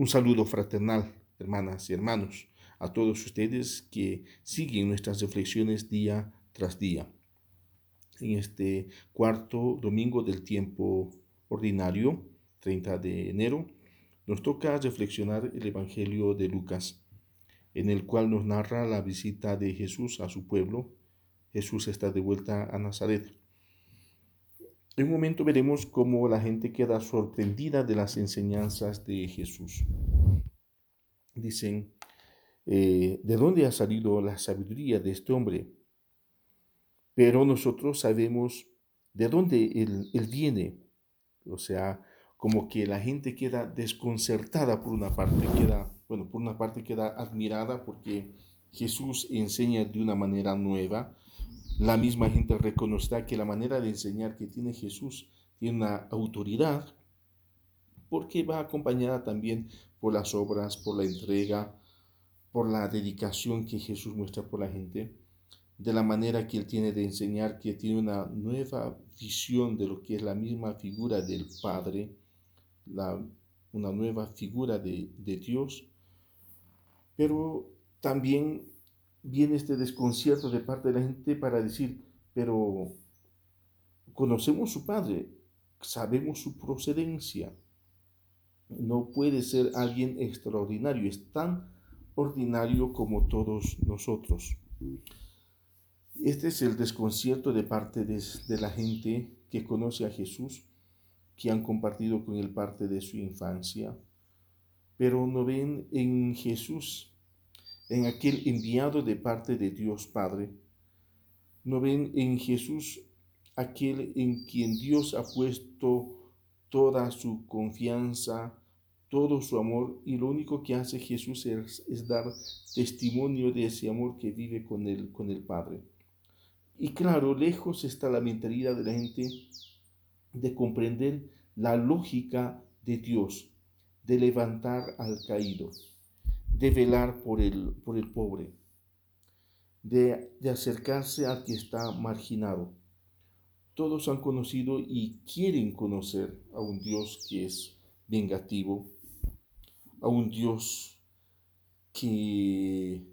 Un saludo fraternal, hermanas y hermanos, a todos ustedes que siguen nuestras reflexiones día tras día. En este cuarto domingo del tiempo ordinario, 30 de enero, nos toca reflexionar el Evangelio de Lucas, en el cual nos narra la visita de Jesús a su pueblo. Jesús está de vuelta a Nazaret. En un momento veremos cómo la gente queda sorprendida de las enseñanzas de Jesús. Dicen, eh, ¿de dónde ha salido la sabiduría de este hombre? Pero nosotros sabemos de dónde él, él viene. O sea, como que la gente queda desconcertada por una parte, queda, bueno, por una parte queda admirada porque Jesús enseña de una manera nueva, la misma gente reconocerá que la manera de enseñar que tiene Jesús tiene una autoridad porque va acompañada también por las obras, por la entrega, por la dedicación que Jesús muestra por la gente, de la manera que Él tiene de enseñar, que tiene una nueva visión de lo que es la misma figura del Padre, la, una nueva figura de, de Dios, pero también viene este desconcierto de parte de la gente para decir, pero conocemos su padre, sabemos su procedencia. No puede ser alguien extraordinario, es tan ordinario como todos nosotros. Este es el desconcierto de parte de, de, la gente que conoce a Jesús, que han compartido con él parte de su infancia, pero no ven en Jesús en aquel enviado de parte de Dios Padre. ¿No ven en Jesús aquel en quien Dios ha puesto toda su confianza, todo su amor, y lo único que hace Jesús es, dar testimonio de ese amor que vive con el, con el Padre? Y claro, lejos está la mentalidad de la gente de comprender la lógica de Dios, de levantar al caído de velar por el, por el pobre, de, de acercarse al que está marginado. Todos han conocido y quieren conocer a un Dios que es vengativo, a un Dios que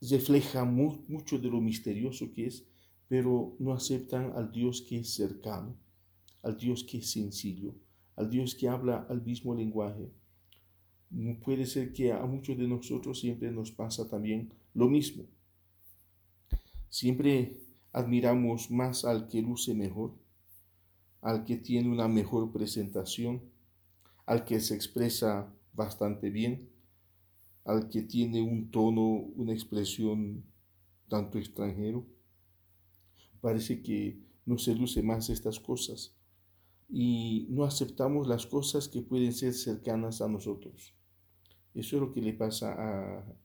refleja mucho de lo misterioso que es, pero no aceptan al Dios que es cercano, al Dios que es sencillo, al Dios que habla al mismo lenguaje, puede ser que a muchos de nosotros siempre nos pasa también lo mismo. Siempre admiramos más al que luce mejor, al que tiene una mejor presentación, al que se expresa bastante bien, al que tiene un tono, una expresión tanto extranjero. Parece que no se luce más estas cosas y no aceptamos las cosas que pueden ser cercanas a nosotros. Eso es lo que le pasa a,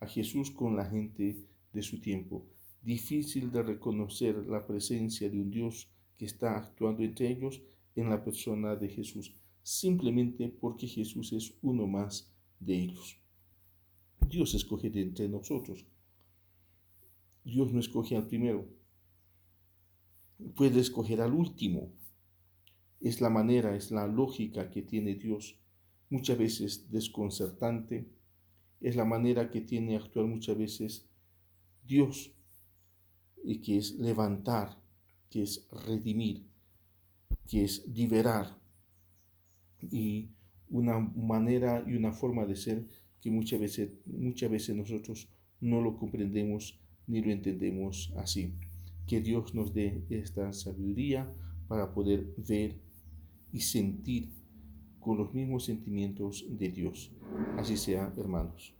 a Jesús con la gente de su tiempo. Difícil de reconocer la presencia de un Dios que está actuando entre ellos en la persona de Jesús, simplemente porque Jesús es uno más de ellos. Dios escoge de entre nosotros. Dios no escoge al primero. Puede escoger al último. Es la manera, es la lógica que tiene Dios muchas veces desconcertante, es la manera que tiene actuar muchas veces Dios, y que es levantar, que es redimir, que es liberar, y una manera y una forma de ser que muchas veces, muchas veces nosotros no lo comprendemos ni lo entendemos así. Que Dios nos dé esta sabiduría para poder ver y sentir con los mismos sentimientos de Dios. Así sea, hermanos.